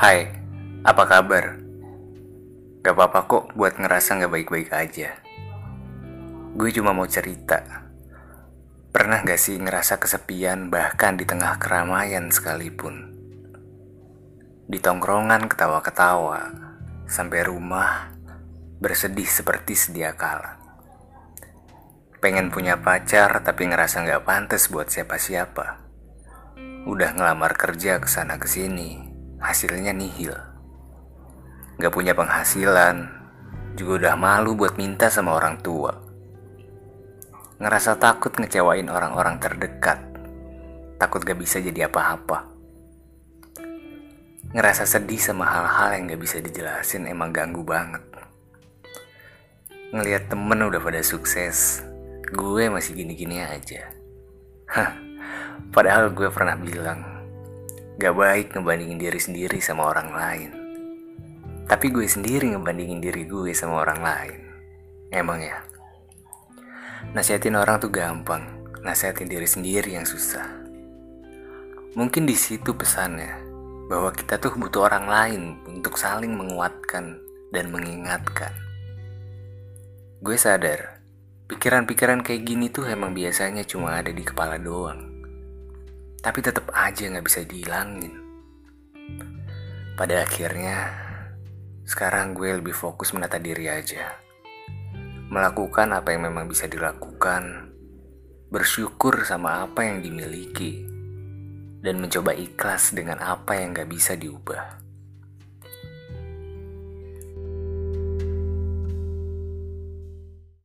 Hai, apa kabar? Gak apa-apa kok buat ngerasa gak baik-baik aja. Gue cuma mau cerita. Pernah gak sih ngerasa kesepian bahkan di tengah keramaian sekalipun? Di tongkrongan ketawa-ketawa, sampai rumah bersedih seperti sedia kala. Pengen punya pacar tapi ngerasa gak pantas buat siapa-siapa. Udah ngelamar kerja ke sana ke sini, hasilnya nihil. Gak punya penghasilan, juga udah malu buat minta sama orang tua. Ngerasa takut ngecewain orang-orang terdekat, takut gak bisa jadi apa-apa. Ngerasa sedih sama hal-hal yang gak bisa dijelasin emang ganggu banget. Ngeliat temen udah pada sukses, gue masih gini-gini aja. Hah, padahal gue pernah bilang, Gak baik ngebandingin diri sendiri sama orang lain. Tapi gue sendiri ngebandingin diri gue sama orang lain. Emang ya? Nasihatin orang tuh gampang, nasihatin diri sendiri yang susah. Mungkin di situ pesannya bahwa kita tuh butuh orang lain untuk saling menguatkan dan mengingatkan. Gue sadar, pikiran-pikiran kayak gini tuh emang biasanya cuma ada di kepala doang tapi tetap aja nggak bisa dihilangin. Pada akhirnya, sekarang gue lebih fokus menata diri aja. Melakukan apa yang memang bisa dilakukan, bersyukur sama apa yang dimiliki, dan mencoba ikhlas dengan apa yang gak bisa diubah.